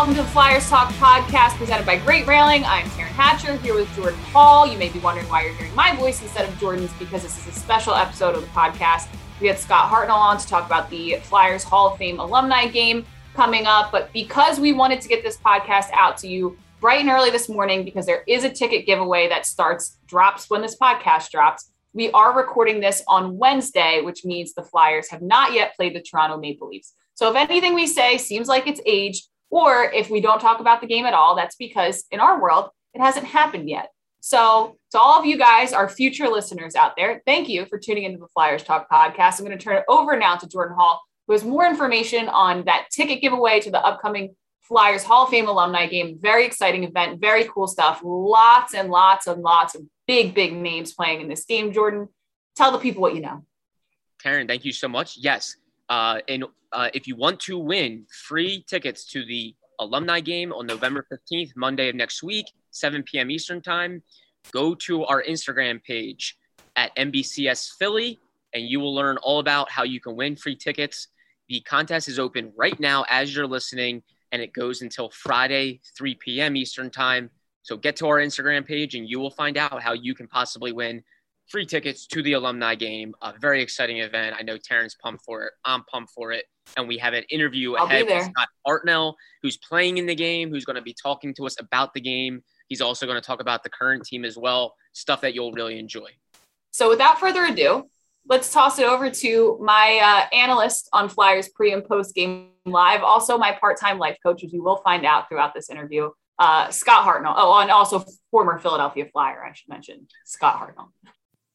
Welcome to the Flyers Talk podcast presented by Great Railing. I'm Taryn Hatcher here with Jordan Hall. You may be wondering why you're hearing my voice instead of Jordan's because this is a special episode of the podcast. We had Scott Hartnell on to talk about the Flyers Hall of Fame alumni game coming up. But because we wanted to get this podcast out to you bright and early this morning, because there is a ticket giveaway that starts, drops when this podcast drops, we are recording this on Wednesday, which means the Flyers have not yet played the Toronto Maple Leafs. So if anything we say seems like it's aged, or if we don't talk about the game at all, that's because in our world, it hasn't happened yet. So, to all of you guys, our future listeners out there, thank you for tuning into the Flyers Talk podcast. I'm going to turn it over now to Jordan Hall, who has more information on that ticket giveaway to the upcoming Flyers Hall of Fame alumni game. Very exciting event, very cool stuff. Lots and lots and lots of big, big names playing in this game. Jordan, tell the people what you know. Taryn, thank you so much. Yes. Uh, and uh, if you want to win free tickets to the alumni game on November 15th, Monday of next week, 7 p.m. Eastern Time, go to our Instagram page at NBCS Philly, and you will learn all about how you can win free tickets. The contest is open right now as you're listening, and it goes until Friday, 3 p.m. Eastern Time. So get to our Instagram page, and you will find out how you can possibly win free tickets to the alumni game. A very exciting event. I know Taryn's pumped for it. I'm pumped for it. And we have an interview I'll ahead with Scott Hartnell, who's playing in the game, who's going to be talking to us about the game. He's also going to talk about the current team as well, stuff that you'll really enjoy. So without further ado, let's toss it over to my uh, analyst on Flyers pre and post game live, also my part time life coach, as you will find out throughout this interview, uh, Scott Hartnell. Oh, and also former Philadelphia Flyer, I should mention, Scott Hartnell.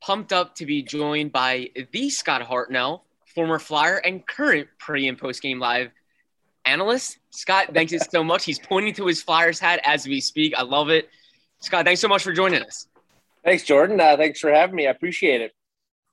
pumped up to be joined by the Scott Hartnell, former Flyer and current pre and post game live analyst. Scott, thank you so much. He's pointing to his Flyers hat as we speak. I love it. Scott, thanks so much for joining us. Thanks, Jordan. Uh, thanks for having me. I appreciate it.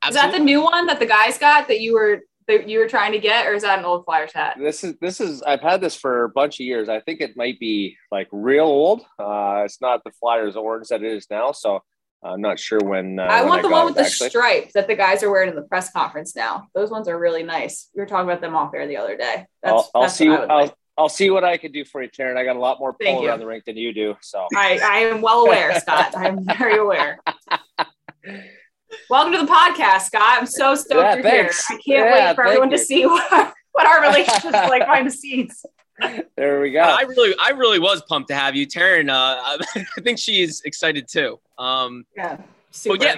Absolutely. Is that the new one that the guys got that you were that you were trying to get, or is that an old Flyers hat? This is this is I've had this for a bunch of years. I think it might be like real old. Uh, it's not the Flyers orange that it is now. So I'm not sure when. Uh, I when want the one with the actually. stripes that the guys are wearing in the press conference now. Those ones are really nice. We were talking about them off air the other day. That's, I'll, I'll that's see. I'll, like. I'll see what I can do for you, Taryn. I got a lot more Thank pull you. around the rink than you do. So I, I am well aware, Scott. I'm very aware. Welcome to the podcast, Scott. I'm so stoked Yeah, you're thanks. here. I can't Yeah, wait for everyone to see what, what our relationship is like behind the scenes. there we go. I really, I really was pumped to have you, Taryn. Uh, I think she's excited too. Um, Yeah. Well, Super. yeah,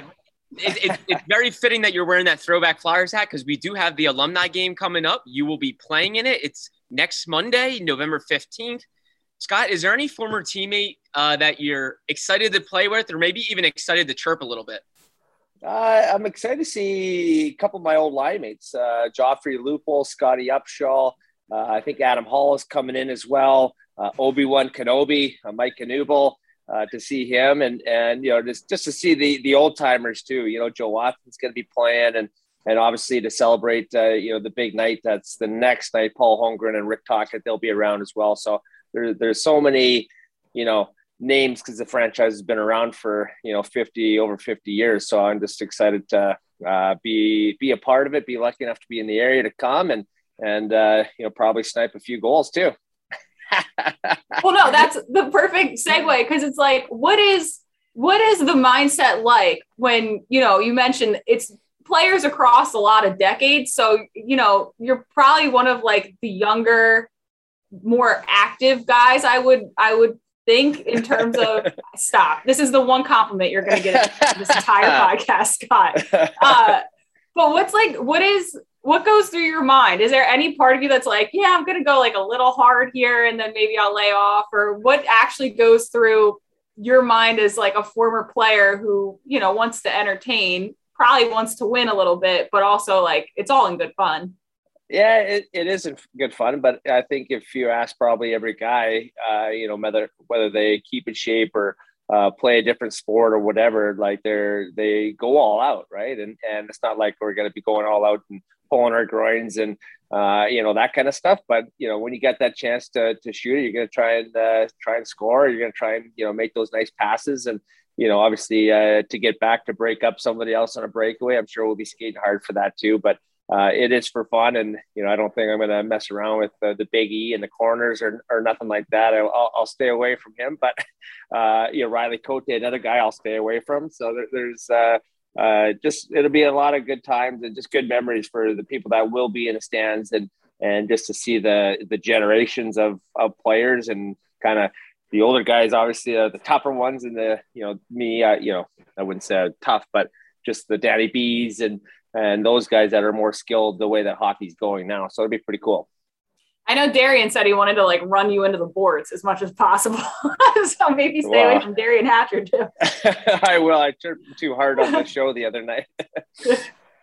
it, it, it's very fitting that you're wearing that throwback Flyers hat because we do have the alumni game coming up. You will be playing in it. It's next Monday, November 15th. Scott, is there any former teammate uh, that you're excited to play with, or maybe even excited to chirp a little bit? Uh, I'm excited to see a couple of my old line mates, uh, Joffrey Lupul, Scotty Upshall. Uh, I think Adam Hall is coming in as well. Uh, Obi Wan Kenobi, uh, Mike Knuble, uh, to see him and and you know just just to see the the old timers too. You know, Joe Watson's going to be playing and and obviously to celebrate uh, you know the big night that's the next night. Paul Holmgren and Rick Tocchet they'll be around as well. So there, there's so many you know names because the franchise has been around for you know 50 over 50 years so i'm just excited to uh, be be a part of it be lucky enough to be in the area to come and and uh, you know probably snipe a few goals too well, no, that's the perfect segue because it's like, what is what is the mindset like when you know you mentioned it's players across a lot of decades. So you know you're probably one of like the younger, more active guys. I would I would think in terms of stop. This is the one compliment you're going to get this entire podcast, Scott. Uh, but what's like what is what goes through your mind? Is there any part of you that's like, yeah, I'm going to go like a little hard here and then maybe I'll lay off? Or what actually goes through your mind as like a former player who, you know, wants to entertain, probably wants to win a little bit, but also like it's all in good fun? Yeah, it, it isn't good fun, but I think if you ask probably every guy, uh, you know, whether whether they keep in shape or uh, play a different sport or whatever, like they're they go all out, right? And and it's not like we're going to be going all out and pulling our groins and uh, you know that kind of stuff. But you know, when you get that chance to to shoot it, you're going to try and uh, try and score. You're going to try and you know make those nice passes and you know obviously uh, to get back to break up somebody else on a breakaway. I'm sure we'll be skating hard for that too, but uh, it is for fun. And, you know, I don't think I'm going to mess around with uh, the big E in the corners or, or nothing like that. I, will I'll stay away from him. But, uh, you know, Riley Cote, another guy I'll stay away from. So there, there's uh, uh, just, it'll be a lot of good times and just good memories for the people that will be in the stands and, and just to see the, the generations of, of players and kind of the older guys, obviously uh, the tougher ones and the, you know, me, you know, I wouldn't say tough, but just the Danny Bs and, and those guys that are more skilled the way that hockey's going now. So it'd be pretty cool. I know Derian said he wanted to like run you into the boards as much as possible. so maybe stay away from Derian Hatcher too. I will. I turned too hard on the show the other night.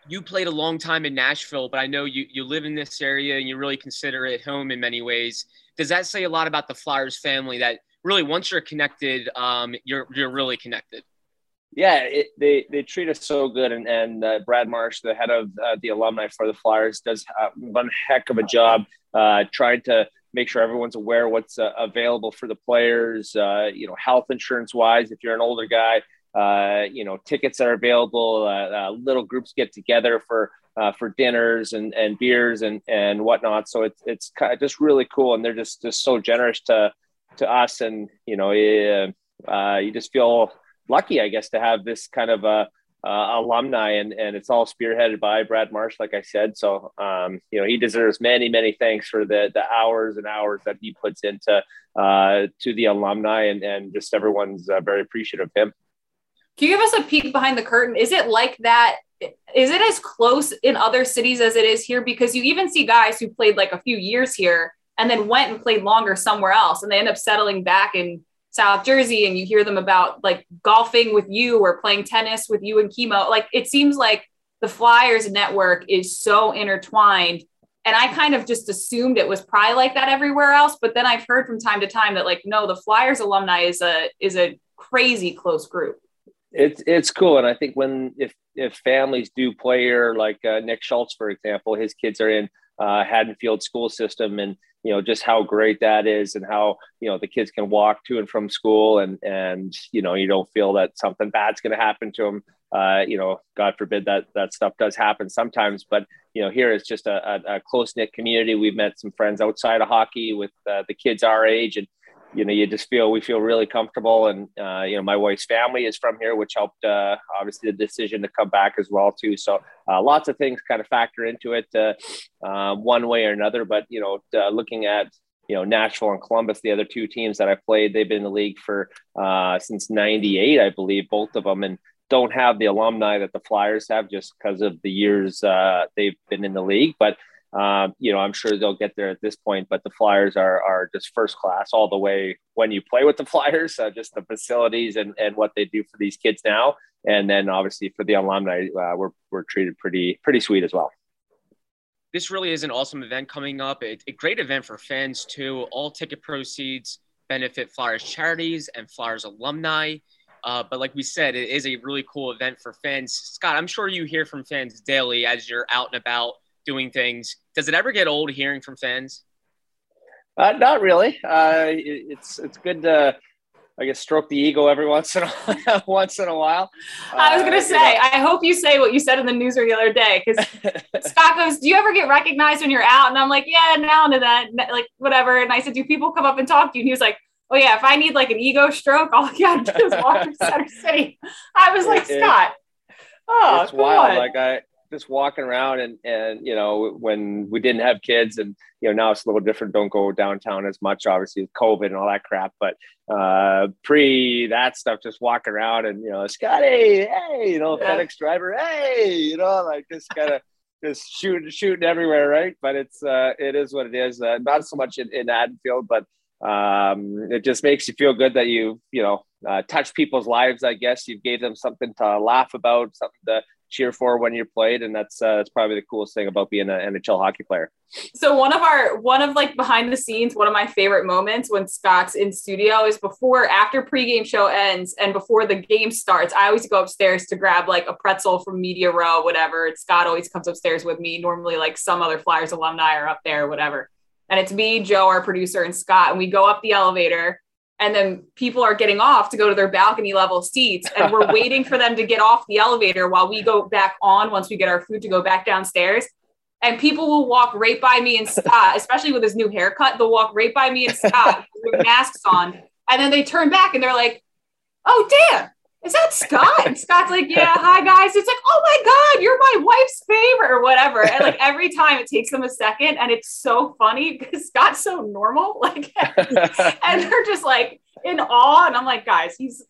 you played a long time in Nashville, but I know you, you live in this area and you really consider it home in many ways. Does that say a lot about the Flyers family that really once you're connected, um, you're, you're really connected? Yeah, it, they they treat us so good, and and uh, Brad Marsh, the head of uh, the alumni for the Flyers, does one heck of a job uh, trying to make sure everyone's aware what's uh, available for the players. Uh, you know, health insurance wise, if you're an older guy, uh, you know, tickets are available. little groups get together for for dinners and, and beers and and whatnot. So it's it's kind of just really cool, and they're just just so generous to to us, and you know, you just feel lucky, I guess, to have this kind of a uh, alumni, and and it's all spearheaded by Brad Marsh, like I said. So, um, you know, he deserves many, many thanks for the the hours and hours that he puts into uh, to the alumni, and and just everyone's uh, very appreciative of him. Can you give us a peek behind the curtain? Is it like that? Is it as close in other cities as it is here? Because you even see guys who played like a few years here and then went and played longer somewhere else, and they end up settling back in South Jersey and you hear them about like golfing with you or playing tennis with you and Kimmo. Like it seems like the Flyers network is so intertwined. And I kind of just assumed it was probably like that everywhere else. But then I've heard from time to time that like, no, the Flyers alumni is a is a crazy close group. It's it's cool. And I think when if if families do play here, like uh, Nick Schultz, for example, his kids are in uh, Haddonfield school system and you know just how great that is and how you know the kids can walk to and from school and and you know you don't feel that something bad's going to happen to them uh, you know god forbid that that stuff does happen sometimes but you know here it's just a, a, a close-knit community. We've met some friends outside of hockey with uh, the kids our age and you know, you just feel we feel really comfortable. And uh, you know, my wife's family is from here, which helped uh, obviously the decision to come back as well too. So uh, lots of things kind of factor into it uh, uh, one way or another. But you know, uh, looking at you know Nashville and Columbus, the other two teams that I played, they've been in the league for since '98, I believe, both of them, and don't have the alumni that the Flyers have just because of the years they've been in the league, but um, you know, I'm sure they'll get there at this point, but the Flyers are are just first class all the way when you play with the Flyers, uh, just the facilities and, and what they do for these kids now. And then obviously for the alumni, uh, we're, we're treated pretty, pretty sweet as well. This really is an awesome event coming up. A, a great event for fans too. All ticket proceeds benefit Flyers charities and Flyers alumni. Uh, but like we said, it is a really cool event for fans. Scott, I'm sure you hear from fans daily as you're out and about doing things. Does it ever get old hearing from fans? Uh, not really. Uh, it, it's it's good to, I guess, stroke the ego every once in a once in a while. I was gonna uh, say, you know. I hope you say what you said in the newsroom the other day because Scott goes, "Do you ever get recognized when you're out?" And I'm like, "Yeah, now and then, like whatever." And I said, "Do people come up and talk to you?" And he was like, "Oh yeah, if I need like an ego stroke, all you gotta do is walk through Center City." I was like, it, "Scott." Oh, it's wild. On. Like I, just walking around and and you know when we didn't have kids and you know now it's a little different. Don't go downtown as much obviously with covid and all that crap but uh pre that stuff just walking around and you know scotty hey you know yeah. fedex driver hey you know like just kind of just shooting shooting everywhere right? But it's uh it is what it is uh, not so much in, in Haddonfield but um, it just makes you feel good that you you know uh, touch people's lives i guess. You gave them something to laugh about something to cheer for when you're played, and that's uh, that's probably the coolest thing about being an NHL hockey player. So one of our one of like behind the scenes, one of my favorite moments when Scott's in studio is before after pregame show ends and before the game starts. I always go upstairs to grab like a pretzel from Media Row, whatever. And Scott always comes upstairs with me. Normally, like some other Flyers alumni are up there, whatever. And it's me, Joe, our producer, and Scott, and we go up the elevator and then people are getting off to go to their balcony level seats and we're waiting for them to get off the elevator while we go back on once we get our food to go back downstairs and people will walk right by me and uh, Scott, especially with his new haircut. They'll walk right by me and Scott with masks on, and then they turn back and they're like, "Oh, damn, is that Scott?" Scott's like, "Yeah, hi guys." It's like, "Oh my god, you're my wife's favorite," or whatever. And like every time, it takes them a second, and it's so funny because Scott's so normal, like, and they're just like in awe, and I'm like, guys, he's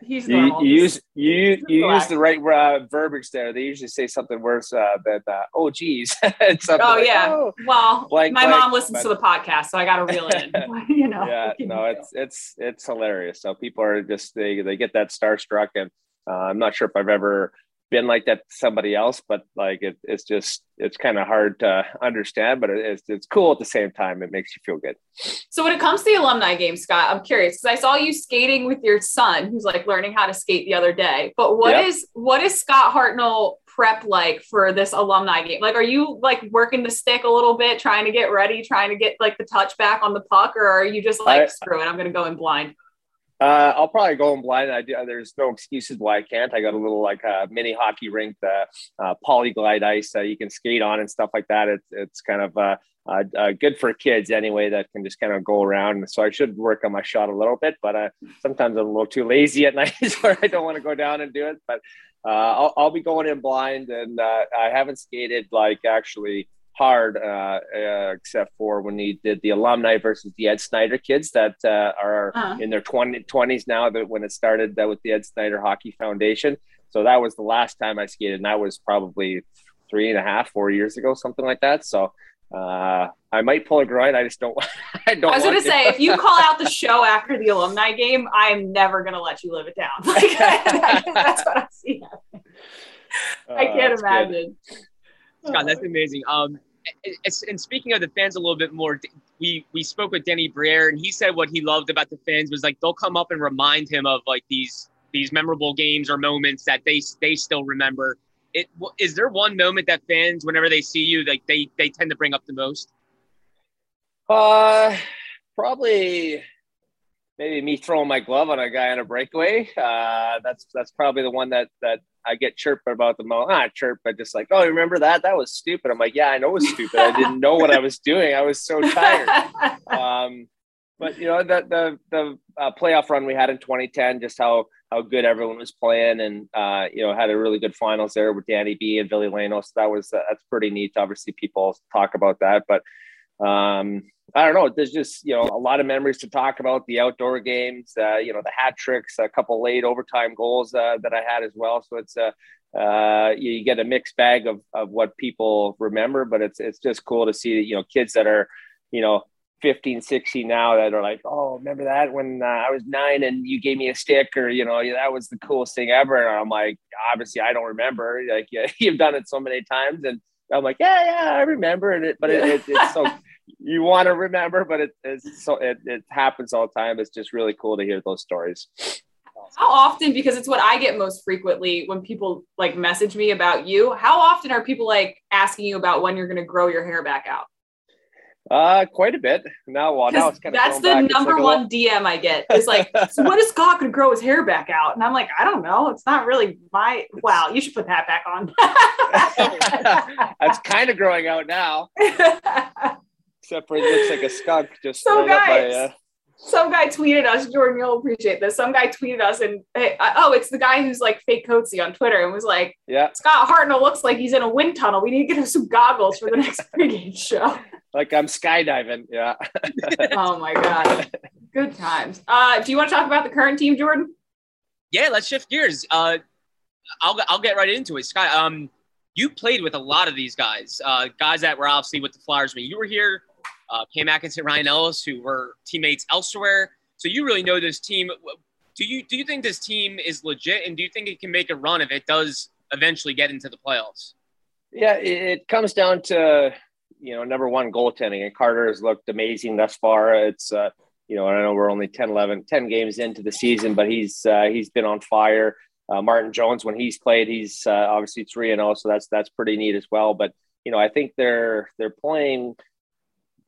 he's normal. You, you use you you use the right uh, verbiage there. They usually say something worse uh, than uh, "oh geez." oh like, yeah. Oh, well, blank, my blank, mom listens but... to the podcast, so I got to reel it in. you know. Yeah. No, it's it's it's hilarious. So people are just they they get that starstruck, and uh, I'm not sure if I've ever been like that to somebody else, but like it, it's just it's kind of hard to understand, but it's it's cool at the same time. It makes you feel good. So when it comes to the alumni game, Scott, I'm curious because I saw you skating with your son, who's like learning how to skate the other day. But what yep. is what is Scott Hartnell prep like for this alumni game? Like, are you like working the stick a little bit, trying to get ready, trying to get like the touch back on the puck, or are you just like I, screw it, I'm gonna go in blind? Uh, I'll probably go in blind. I do, there's no excuses why I can't. I got a little like a uh, mini hockey rink, the uh, polyglide ice that you can skate on and stuff like that. It's it's kind of uh, uh, uh, good for kids anyway that can just kind of go around. So I should work on my shot a little bit, but uh, sometimes I'm a little too lazy at night where I don't want to go down and do it. But uh, I'll, I'll be going in blind, and uh, I haven't skated like actually hard, uh, uh, except for when he did the alumni versus the Ed Snider kids that uh, are uh-huh. in their 20, 20s now. That when it started that with the Ed Snider Hockey Foundation, so that was the last time I skated, and that was probably three and a half, four years ago, something like that. So uh, I might pull a groin. I just don't. I don't. I was going to say, if you call out the show after the alumni game, I'm never going to let you live it down. Like, that's what I see. I uh, can't imagine. Good. Scott, that's amazing. Um, and speaking of the fans a little bit more, we we spoke with Danny Briere, and he said what he loved about the fans was like they'll come up and remind him of like these these memorable games or moments that they they still remember. It is there one moment that fans, whenever they see you, like they they tend to bring up the most? Uh, probably maybe me throwing my glove on a guy on a breakaway. Uh, that's that's probably the one that that I get chirped about the most. Not chirped, but just like, oh, remember that? That was stupid. I'm like, yeah, I know it was stupid. I didn't know what I was doing. I was so tired. Um, but you know, the the the uh, playoff run we had in 2010, just how how good everyone was playing, and uh, you know, had a really good finals there with Danny B and Ville Leino. So that was uh, that's pretty neat. Obviously, people talk about that, but um, I don't know. There's just you know a lot of memories to talk about. The outdoor games, uh, you know, the hat tricks, a couple late overtime goals uh, that I had as well. So it's a uh, uh, you, get a mixed bag of of what people remember, but it's it's just cool to see you know kids that are you know 15, 16 now that are like, oh, remember that when uh, I was nine and you gave me a stick, or you know, that was the coolest thing ever. And I'm like, obviously, I don't remember. Like, you've done it so many times, and I'm like, yeah, yeah, I remember it. But it, it, it's so you want to remember, but it, it's so it, it happens all the time. It's just really cool to hear those stories. How often, because it's what I get most frequently when people like message me about you, how often are people like asking you about when you're going to grow your hair back out? Uh, quite a bit. Now, well, now it's kind of that's the number like one little... DM I get. It's like, so when is Scott going to grow his hair back out? And I'm like, I don't know. It's not really my. Wow, you should put that back on. that's kind of growing out now. Except for it looks like a skunk just so guys, by, uh... some guy tweeted us, Jordan, you'll appreciate this. Some guy tweeted us and hey, uh, oh, it's the guy who's like fake coatsy on Twitter and was like, Yeah, Scott Hartnell looks like he's in a wind tunnel. We need to get him some goggles for the next pregame show. Like I'm skydiving. Yeah. oh my God. Good times. Uh, do you want to talk about the current team, Jordan? Yeah, let's shift gears. Uh, I'll, I'll get right into it. Scott, um, you played with a lot of these guys, uh, guys that were obviously with the Flyers when you were here uh, Cam Atkinson, Ryan Ellis, who were teammates elsewhere. So you really know this team. Do you do you think this team is legit, and do you think it can make a run if it does eventually get into the playoffs. Yeah, it comes down to you know number one goaltending, and Carter has looked amazing thus far. It's uh, you know I know we're only 10, 11, 10 games into the season, but he's uh, he's been on fire. Uh, Martin Jones, when he's played, he's uh, obviously three and zero, oh, so that's that's pretty neat as well. But you know, I think they're they're playing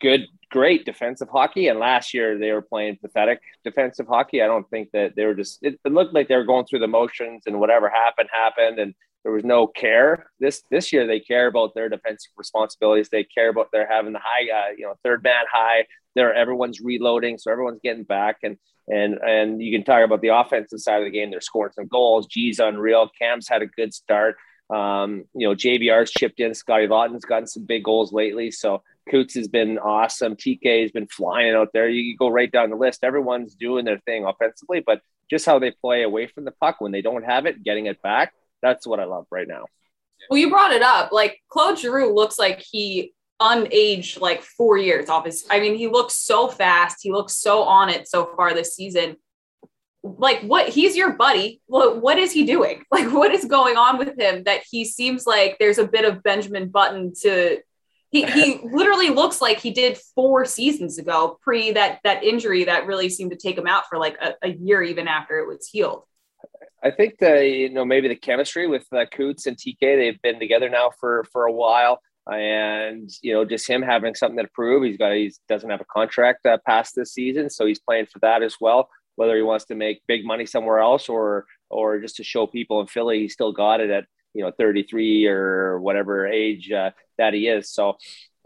good, great defensive hockey. And last year they were playing pathetic defensive hockey. I don't think that they were just. It, it looked like they were going through the motions, and whatever happened happened, and there was no care. This this year they care about their defensive responsibilities. They care about they're having the high, uh, you know, third man high. They're everyone's reloading, so everyone's getting back and and and you can talk about the offensive side of the game. They're scoring some goals. G's unreal. Cam's had a good start. Um, you know, JVR's chipped in. Scotty Laughton's gotten some big goals lately. So Coots has been awesome. TK has been flying out there. You go right down the list. Everyone's doing their thing offensively, but just how they play away from the puck when they don't have it, getting it back. That's what I love right now. Well, you brought it up. Like Claude Giroux looks like he unaged like four years off his. I mean, he looks so fast. He looks so on it so far this season. Like, what? He's your buddy. What? What is he doing? Like, what is going on with him that he seems like there's a bit of Benjamin Button to. He, he literally looks like he did four seasons ago, pre that that injury that really seemed to take him out for like a, a year, even after it was healed. I think the you know maybe the chemistry with uh, Coots and TK they've been together now for for a while and you know just him having something to prove he's got he doesn't have a contract uh, past this season so he's playing for that as well whether he wants to make big money somewhere else or or just to show people in philly he still got it at you know 33 or whatever age uh, that he is so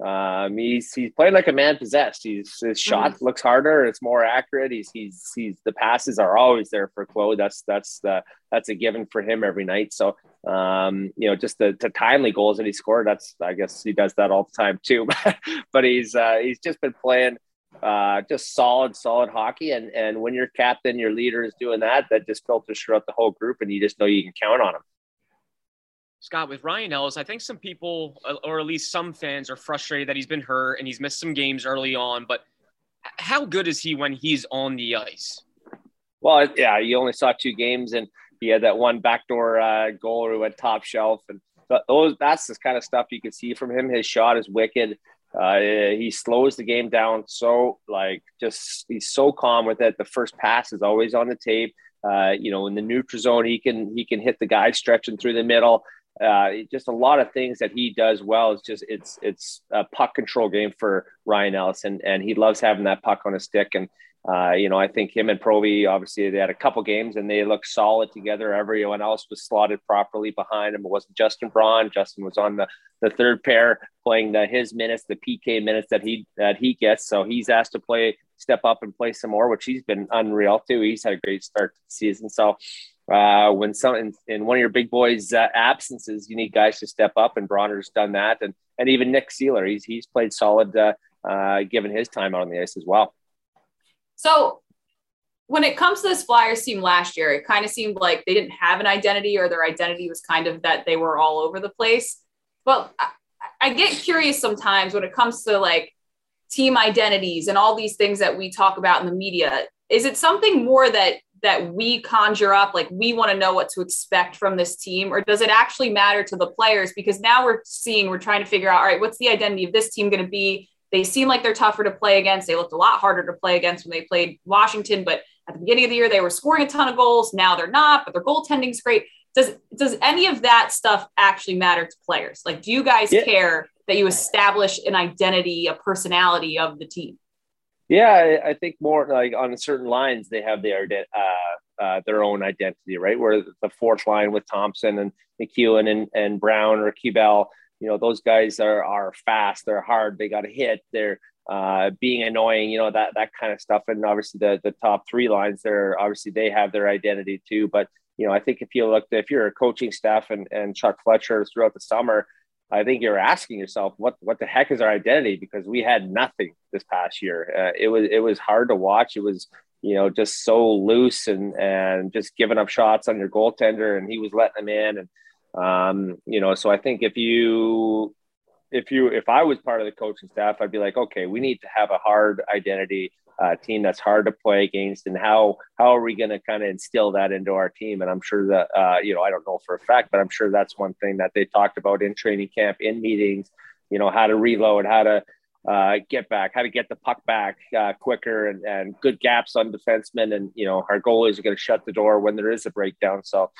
um, he's he's playing like a man possessed. He's his shot mm-hmm. looks harder. It's more accurate. He's he's he's the passes are always there for Claude. That's that's the that's a given for him every night. So um, you know, just the, the timely goals that he scored. That's I guess he does that all the time too. but he's uh, he's just been playing uh, just solid, solid hockey. And and when your captain, your leader is doing that, that just filters throughout the whole group, and you just know you can count on him. Scott, with Ryan Ellis, I think some people, uh, or at least some fans, are frustrated that he's been hurt and he's missed some games early on. But how good is he when he's on the ice? Well, yeah, you only saw two games, and he had that one backdoor uh, goal who went top shelf, and those that's the kind of stuff you can see from him. His shot is wicked. Uh, he slows the game down so like just he's so calm with it. The first pass is always on the tape. Uh, you know, in the neutral zone, he can he can hit the guy stretching through the middle uh, just a lot of things that he does well. It's just it's it's a puck control game for Ryan Ellis, and he loves having that puck on his stick. And uh, you know, I think him and Provy obviously they had a couple games and they looked solid together. Everyone else was slotted properly behind him. It wasn't Justin Braun. Justin was on the the third pair playing the his minutes, the PK minutes that he that he gets. So he's asked to play step up and play some more, which he's been unreal too. He's had a great start to the season. So uh, when some in, in, one of your big boys' uh, absences, you need guys to step up, and Brauner's done that, and and even Nick Seeler, he's he's played solid uh, uh, given his time out on the ice as well. So, when it comes to this Flyers team last year, it kind of seemed like they didn't have an identity, or their identity was kind of that they were all over the place. But I, I get curious sometimes when it comes to like team identities and all these things that we talk about in the media. Is it something more that that we conjure up like we want to know what to expect from this team or does it actually matter to the players? Because now we're seeing we're trying to figure out all right what's the identity of this team going to be? They seem like they're tougher to play against. They looked a lot harder to play against when they played washington but at the beginning of the year they were scoring a ton of goals. Now they're not but their goaltending's great. Does does any of that stuff actually matter to players? Like do you guys yeah. care that you establish an identity a personality of the team yeah, I think more like on certain lines they have their uh, uh, their own identity, right? Where the fourth line with Thompson and MacEwen and, and Brown or Keeble, you know, those guys are are fast, they're hard, they got to hit, they're uh, being annoying, you know, that that kind of stuff. And obviously the the top three lines, they're obviously they have their identity too. But you know, I think if you look, if you're a coaching staff and and Chuck Fletcher throughout the summer I think you're asking yourself, what what the heck is our identity? Because we had nothing this past year. Uh, it was it was hard to watch. It was you know just so loose and and just giving up shots on your goaltender, and he was letting them in. And um, you know, so I think if you if you if I was part of the coaching staff, I'd be like, okay, we need to have a hard identity uh, team that's hard to play against, and how how are we going to kind of instill that into our team? And I'm sure that uh, you know I don't know for a fact, but I'm sure that's one thing that they talked about in training camp, in meetings. You know how to reload, how to uh, get back, how to get the puck back uh, quicker, and, and good gaps on defensemen. And you know our goalies are going to shut the door when there is a breakdown. So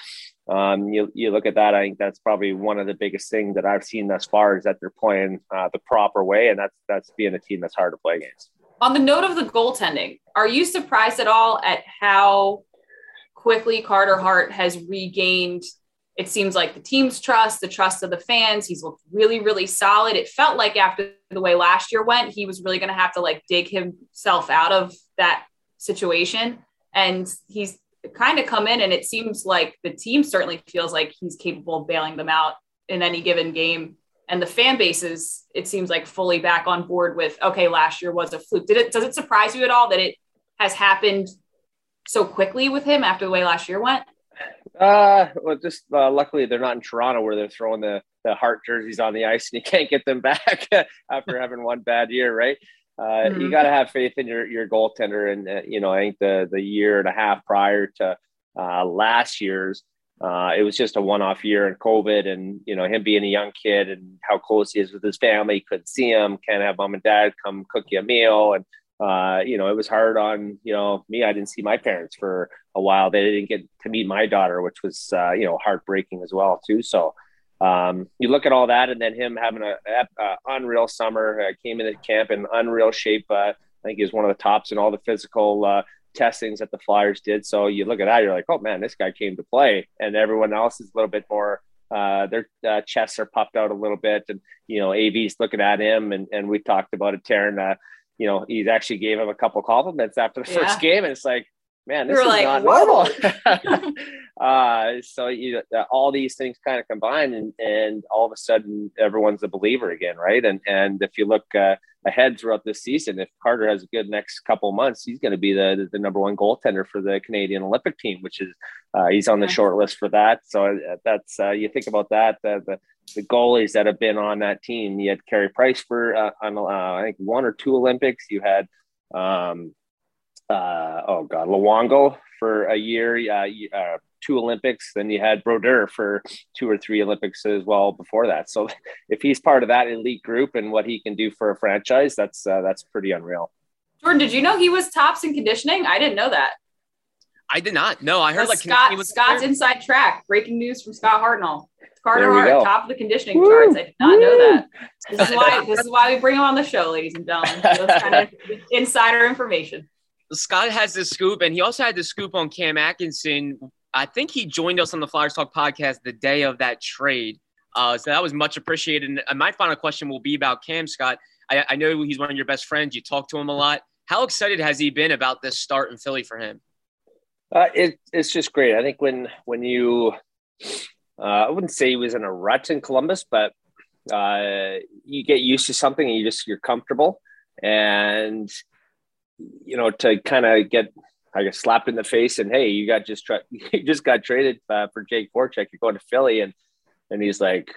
um, you you look at that, I think that's probably one of the biggest things that I've seen thus far is that they're playing uh, the proper way, and that's that's being a team that's hard to play against. On the note of the goaltending, are you surprised at all at how quickly Carter Hart has regained? It seems like the team's trust, the trust of the fans. He's looked really, really solid. It felt like after the way last year went, he was really going to have to like dig himself out of that situation. And he's kind of come in, and it seems like the team certainly feels like he's capable of bailing them out in any given game and the fan base is it seems like fully back on board with okay last year was a fluke. Did it does it surprise you at all that it has happened so quickly with him after the way last year went? Uh well just uh, luckily they're not in toronto where they're throwing the the Hart jerseys on the ice and you can't get them back after having one bad year right? Uh, mm-hmm. you got to have faith in your your goaltender and uh, you know i think the the year and a half prior to uh, last year's uh, it was just a one-off year in COVID, and you know him being a young kid and how close he is with his family. Couldn't see him, can't have mom and dad come cook you a meal, and uh, you know it was hard on you know me. I didn't see my parents for a while. They didn't get to meet my daughter, which was uh, you know heartbreaking as well too. So um, you look at all that, and then him having a, a, unreal summer. Came into camp in unreal shape. Uh, I think he was one of the tops in all the physical uh, testings that the Flyers did. So you look at that, you're like, oh man, this guy came to play, and everyone else is a little bit more. Uh, their uh, chests are puffed out a little bit, and you know, AV's looking at him, and and we talked about it, Taryn. Uh, you know, he actually gave him a couple compliments after the yeah. first game, and it's like, man, this You're is like, not normal. uh, so you uh, all these things kind of combine, and and all of a sudden, everyone's a believer again, right? And and if you look uh, ahead throughout this season. If Carter has a good next couple months, he's going to be the the number one goaltender for the Canadian Olympic team, which is uh, he's on the short list for that. So uh, that's uh, you think about that the, the, the goalies that have been on that team. You had Carey Price for uh, on uh, I think one or two Olympics. You had um, uh, oh god Luongo for a year. Uh, two Olympics. Then you had Brodeur for two or three Olympics as well before that. So if he's part of that elite group and what he can do for a franchise, that's uh, that's pretty unreal. Jordan, did you know he was tops in conditioning? I didn't know that. I did not. No, I heard like Scott, was Scott's there. inside track. Breaking news from Scott Hartnell. Carter Hart, go. top of the conditioning Woo! charts. I did not Woo! know that. This is why this is why we bring him on the show, ladies and gentlemen. kind of insider information. Scott has the scoop, and he also had the scoop on Cam Atkinson I think he joined us on the Flyers Talk podcast the day of that trade. Uh, so that was much appreciated. And my final question will be about Cam Scott. I, I, know he's one of your best friends. You talk to him a lot. How excited has he been about this start in Philly for him? Uh, it, it's just great. I think when when you, uh, I wouldn't say he was in a rut in Columbus, but uh, you get used to something and you just you're comfortable, and you know to kind of get I got slapped in the face and hey, you got just tra- you just got traded uh, for Jake Voracek. You're going to Philly, and and he's like,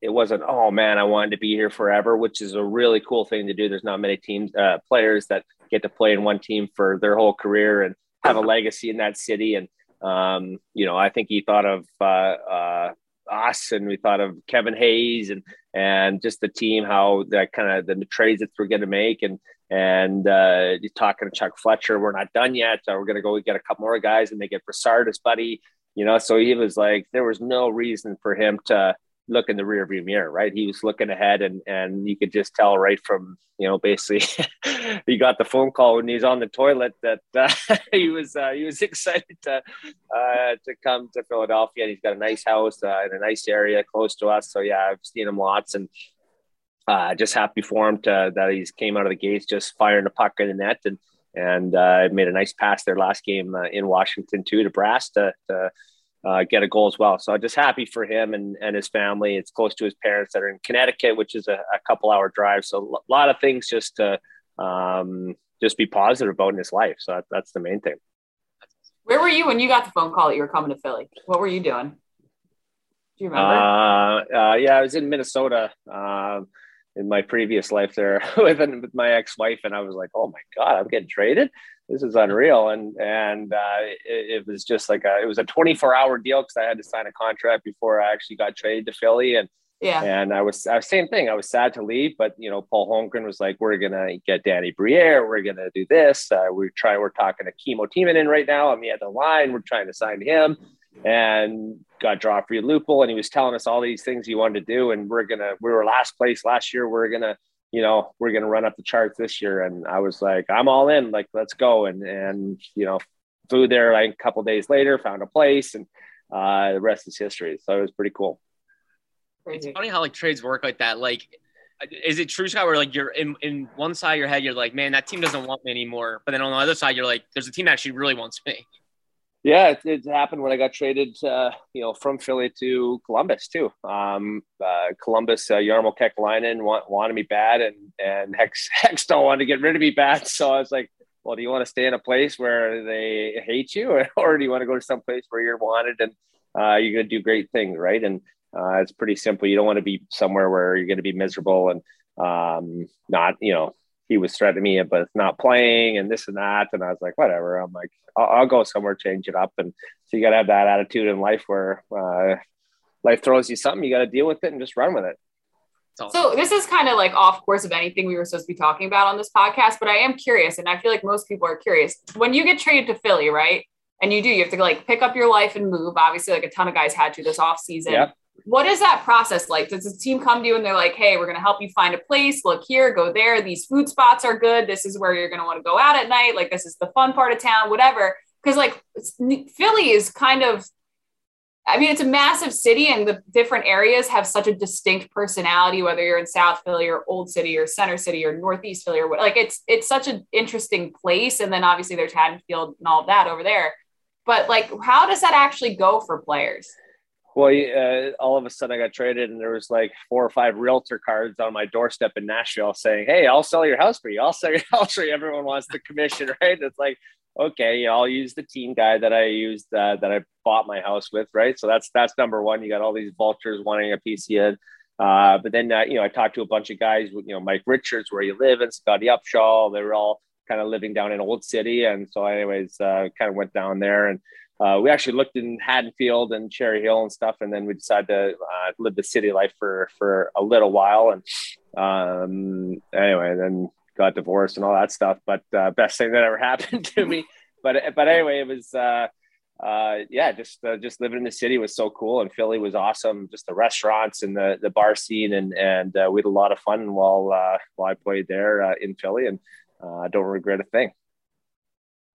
it wasn't. Oh man, I wanted to be here forever, which is a really cool thing to do. There's not many teams uh, players that get to play in one team for their whole career and have a legacy in that city. And um, you know, I think he thought of uh, uh, us and we thought of Kevin Hayes and and just the team, how that kind of the trades that we're going to make and and uh, talking to Chuck Fletcher, we're not done yet. we're going to go get a couple more guys and they get Brassard as buddy, you know. So he was like, there was no reason for him to look in the rearview mirror, right? He was looking ahead, and and you could just tell right from you know basically he got the phone call when he's on the toilet that uh, he was uh, he was excited to uh, to come to Philadelphia. And he's got a nice house uh, in a nice area close to us. So yeah, I've seen him lots, and uh, just happy for him to, that he's came out of the gates just firing a puck in the net and and uh, made a nice pass their last game in Washington too to Brass to, to uh, get a goal as well. So I'm just happy for him and, and his family. It's close to his parents that are in Connecticut, which is a, a couple hour drive. So a lot of things just to um, just be positive about in his life. So that, that's the main thing. Where were you when you got the phone call that you were coming to Philly? What were you doing? Do you remember? Uh, uh, yeah, I was in Minnesota um, in my previous life there with, with my ex-wife, and I was like, "Oh my god, I'm getting traded! This is unreal!" And and uh, it, it, was just like a, it was a 24-hour deal because I had to sign a contract before I actually got traded to Philly, and yeah. And I was, I was same thing. I was sad to leave, but you know, Paul Holmgren was like, "We're gonna get Danny Briere. We're gonna do this. Uh, we're trying. We're talking to Kimmo in right now. I'm at the line. We're trying to sign him." And got Joffrey Lupul, and he was telling us all these things he wanted to do. And we're gonna, we were last place last year. We're gonna, you know, we're gonna run up the charts this year. And I was like, I'm all in. Like, let's go. And and you know, flew there like a couple days later, found a place, and uh, the rest is history. So it was pretty cool. Crazy. It's funny how like trades work like that. Like, is it true, Scott, where like you're in, in one side of your head, you're like, man, that team doesn't want me anymore. But then on the other side, you're like, there's a team that actually really wants me. Yeah, it, it happened when I got traded, uh, you know, from Philly to Columbus too. Um, uh, Columbus, uh, Jarmo Kekalainen want, wanted me bad, and and Hex Hextall wanted to get rid of me bad. So I was like, well, do you want to stay in a place where they hate you, or, or do you want to go to some place where you're wanted and uh, you're going to do great things, right? And uh, it's pretty simple. You don't want to be somewhere where you're going to be miserable and um, not, you know, he was threatening me, but not playing and this and that. And I was like, whatever. I'm like, I'll, I'll go somewhere, change it up. And so you got to have that attitude in life where uh, life throws you something, you got to deal with it and just run with it. So this is kind of like off course of anything we were supposed to be talking about on this podcast, but I am curious, and I feel like most people are curious. When you get traded to Philly, right? And you do, you have to like pick up your life and move. Obviously, like a ton of guys had to this off season. Yep what is that process like? Does the team come to you and they're like, hey, we're going to help you find a place, look here, go there. These food spots are good. This is where you're going to want to go out at night. Like, this is the fun part of town, whatever. Because, like, Philly is kind of, I mean, it's a massive city and the different areas have such a distinct personality, whether you're in South Philly or Old City or Center City or Northeast Philly or what. Like, it's, it's such an interesting place. And then obviously there's Haddonfield and all of that over there. But, like, how does that actually go for players? Well, uh, all of a sudden I got traded, and there was like four or five realtor cards on my doorstep in Nashville saying, "Hey, I'll sell your house for you. I'll sell your house for you." Everyone wants the commission, right? It's like, okay, I'll use the team guy that I used uh, that I bought my house with, right? So that's that's number one. You got all these vultures wanting a piece of you. Uh, but then, uh, you know, I talked to a bunch of guys, you know, Mike Richards, where you live, and Scottie Upshall. They were all kind of living down in Old City, and so, anyways, uh, kind of went down there and uh, we actually looked in Haddonfield and Cherry Hill and stuff, and then we decided to uh, live the city life for for a little while. And um, anyway, then got divorced and all that stuff. But uh, best thing that ever happened to me. But but anyway, it was uh, uh, yeah, just uh, just living in the city was so cool, and Philly was awesome. Just the restaurants and the the bar scene, and and we had a lot of fun while while I played there in Philly, and I don't regret a thing.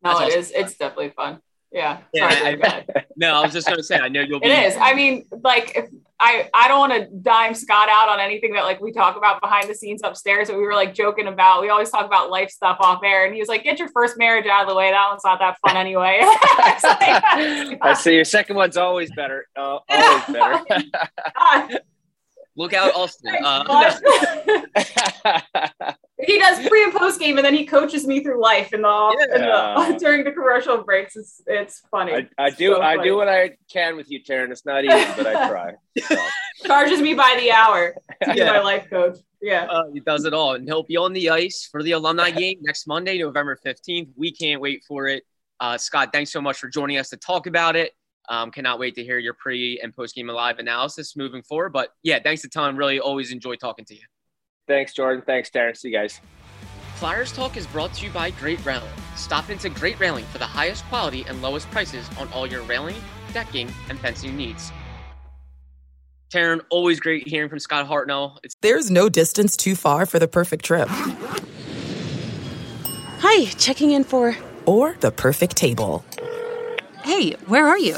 No, That's it awesome. is. It's definitely fun. Yeah. yeah I, no, I was just gonna say I know you'll be. It is. I mean, like if I I don't want to dime Scott out on anything that like we talk about behind the scenes upstairs that we were like joking about. We always talk about life stuff off air, and he was like, "Get your first marriage out of the way. That one's not that fun anyway." I see. Your second one's always better. Uh, always better. Look out, Austin. Uh, he does pre and post game, and then he coaches me through life in the, yeah. in the during the commercial breaks. It's it's funny. I, I do so I funny. do what I can with you, Taryn. It's not easy, but I try. So. Charges me by the hour to be my life coach. Yeah, uh, he does it all, and he'll be on the ice for the alumni game next Monday, November fifteenth. We can't wait for it. Uh, Scott, thanks so much for joining us to talk about it. Um, cannot wait to hear your pre and post game live analysis moving forward. But yeah, thanks a ton. Really always enjoy talking to you. Thanks, Jordan. Thanks, Taryn. See you guys. Flyers Talk is brought to you by Great Railing. Stop into Great Railing for the highest quality and lowest prices on all your railing, decking, and fencing needs. Taryn, always great hearing from Scott Hartnell. It's- There's no distance too far for the perfect trip. Hi, checking in for. Or the perfect table. Hey, where are you?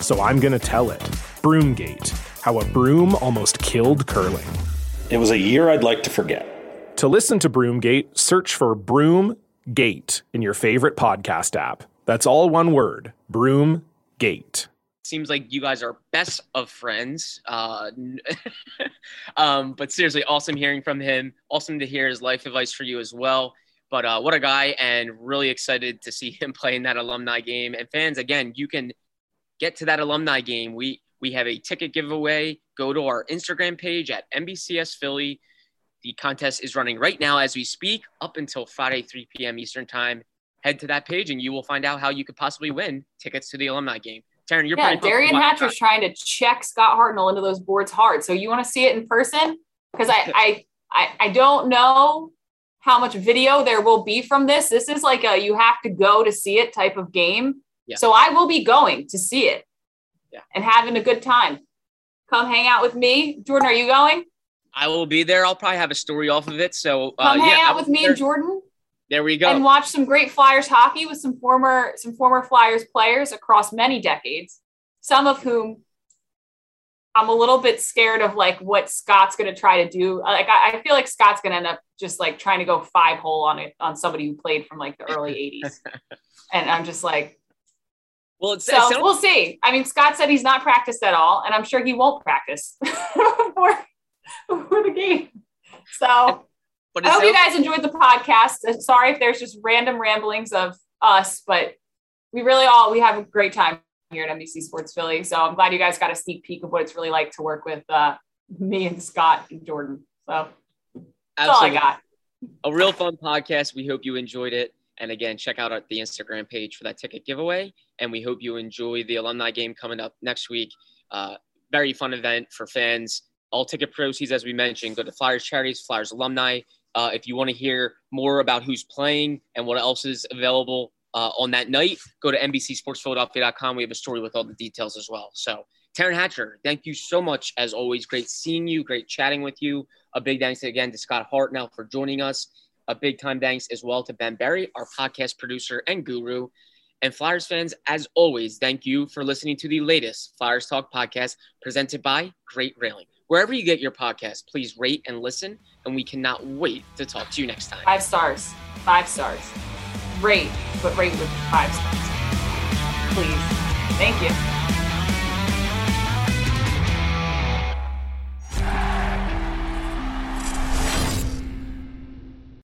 so I'm going to tell it. Broomgate How a Broom Almost Killed Curling. It was a year I'd like to forget. To listen to Broomgate, search for Broomgate in your favorite podcast app. That's all one word Broomgate. Seems like you guys are best of friends. Uh, um, but seriously, awesome hearing from him. Awesome to hear his life advice for you as well. But uh, what a guy, and really excited to see him play in that alumni game. And fans, again, you can get to that alumni game. We we have a ticket giveaway. Go to our Instagram page at NBCS Philly. The contest is running right now as we speak, up until Friday, 3 p.m. Eastern Time. Head to that page, and you will find out how you could possibly win tickets to the alumni game. Taryn, you're yeah. Derian Hatcher's trying to check Scott Hartnell into those boards hard. So you want to see it in person? Because I, I I I don't know how much video there will be from this. This is like a you have to go to see it type of game. Yeah. So I will be going to see it yeah. and having a good time. Come hang out with me. Jordan, are you going? I will be there. I'll probably have a story off of it. So uh, come hang yeah, out with me there. and Jordan. There we go. And watch some great Flyers hockey with some former some former Flyers players across many decades, some of whom I'm a little bit scared of like what Scott's going to try to do. Like I, I, feel like Scott's going to end up just like trying to go five hole on it on somebody who played from like the early 80s, and I'm just like, well, it's, so sounds- we'll see. I mean, Scott said he's not practiced at all, and I'm sure he won't practice before, before the game. So I hope you guys enjoyed the podcast. Sorry if there's just random ramblings of us, but we really all we have a great time here at NBC Sports Philly. So I'm glad you guys got a sneak peek of what it's really like to work with uh, me and Scott and Jordan. So that's all I got. A real fun podcast. We hope you enjoyed it. And again, check out our, the Instagram page for that ticket giveaway. And we hope you enjoy the alumni game coming up next week. Uh, very fun event for fans. All ticket proceeds, as we mentioned, go to Flyers Charities, Flyers Alumni. Uh, if you want to hear more about who's playing and what else is available uh, on that night, go to NBCSportsPhiladelphia.com. We have a story with all the details as well. So, Taryn Hatcher, thank you so much as always. Great seeing you, great chatting with you. A big thanks again to Scott Hartnell for joining us. A big time thanks as well to Ben Berry, our podcast producer and guru. And Flyers fans, as always, thank you for listening to the latest Flyers Talk podcast presented by Great Railing. Wherever you get your podcast, please rate and listen. And we cannot wait to talk to you next time. Five stars. Five stars rate, but rate with five stars. Please. Thank you.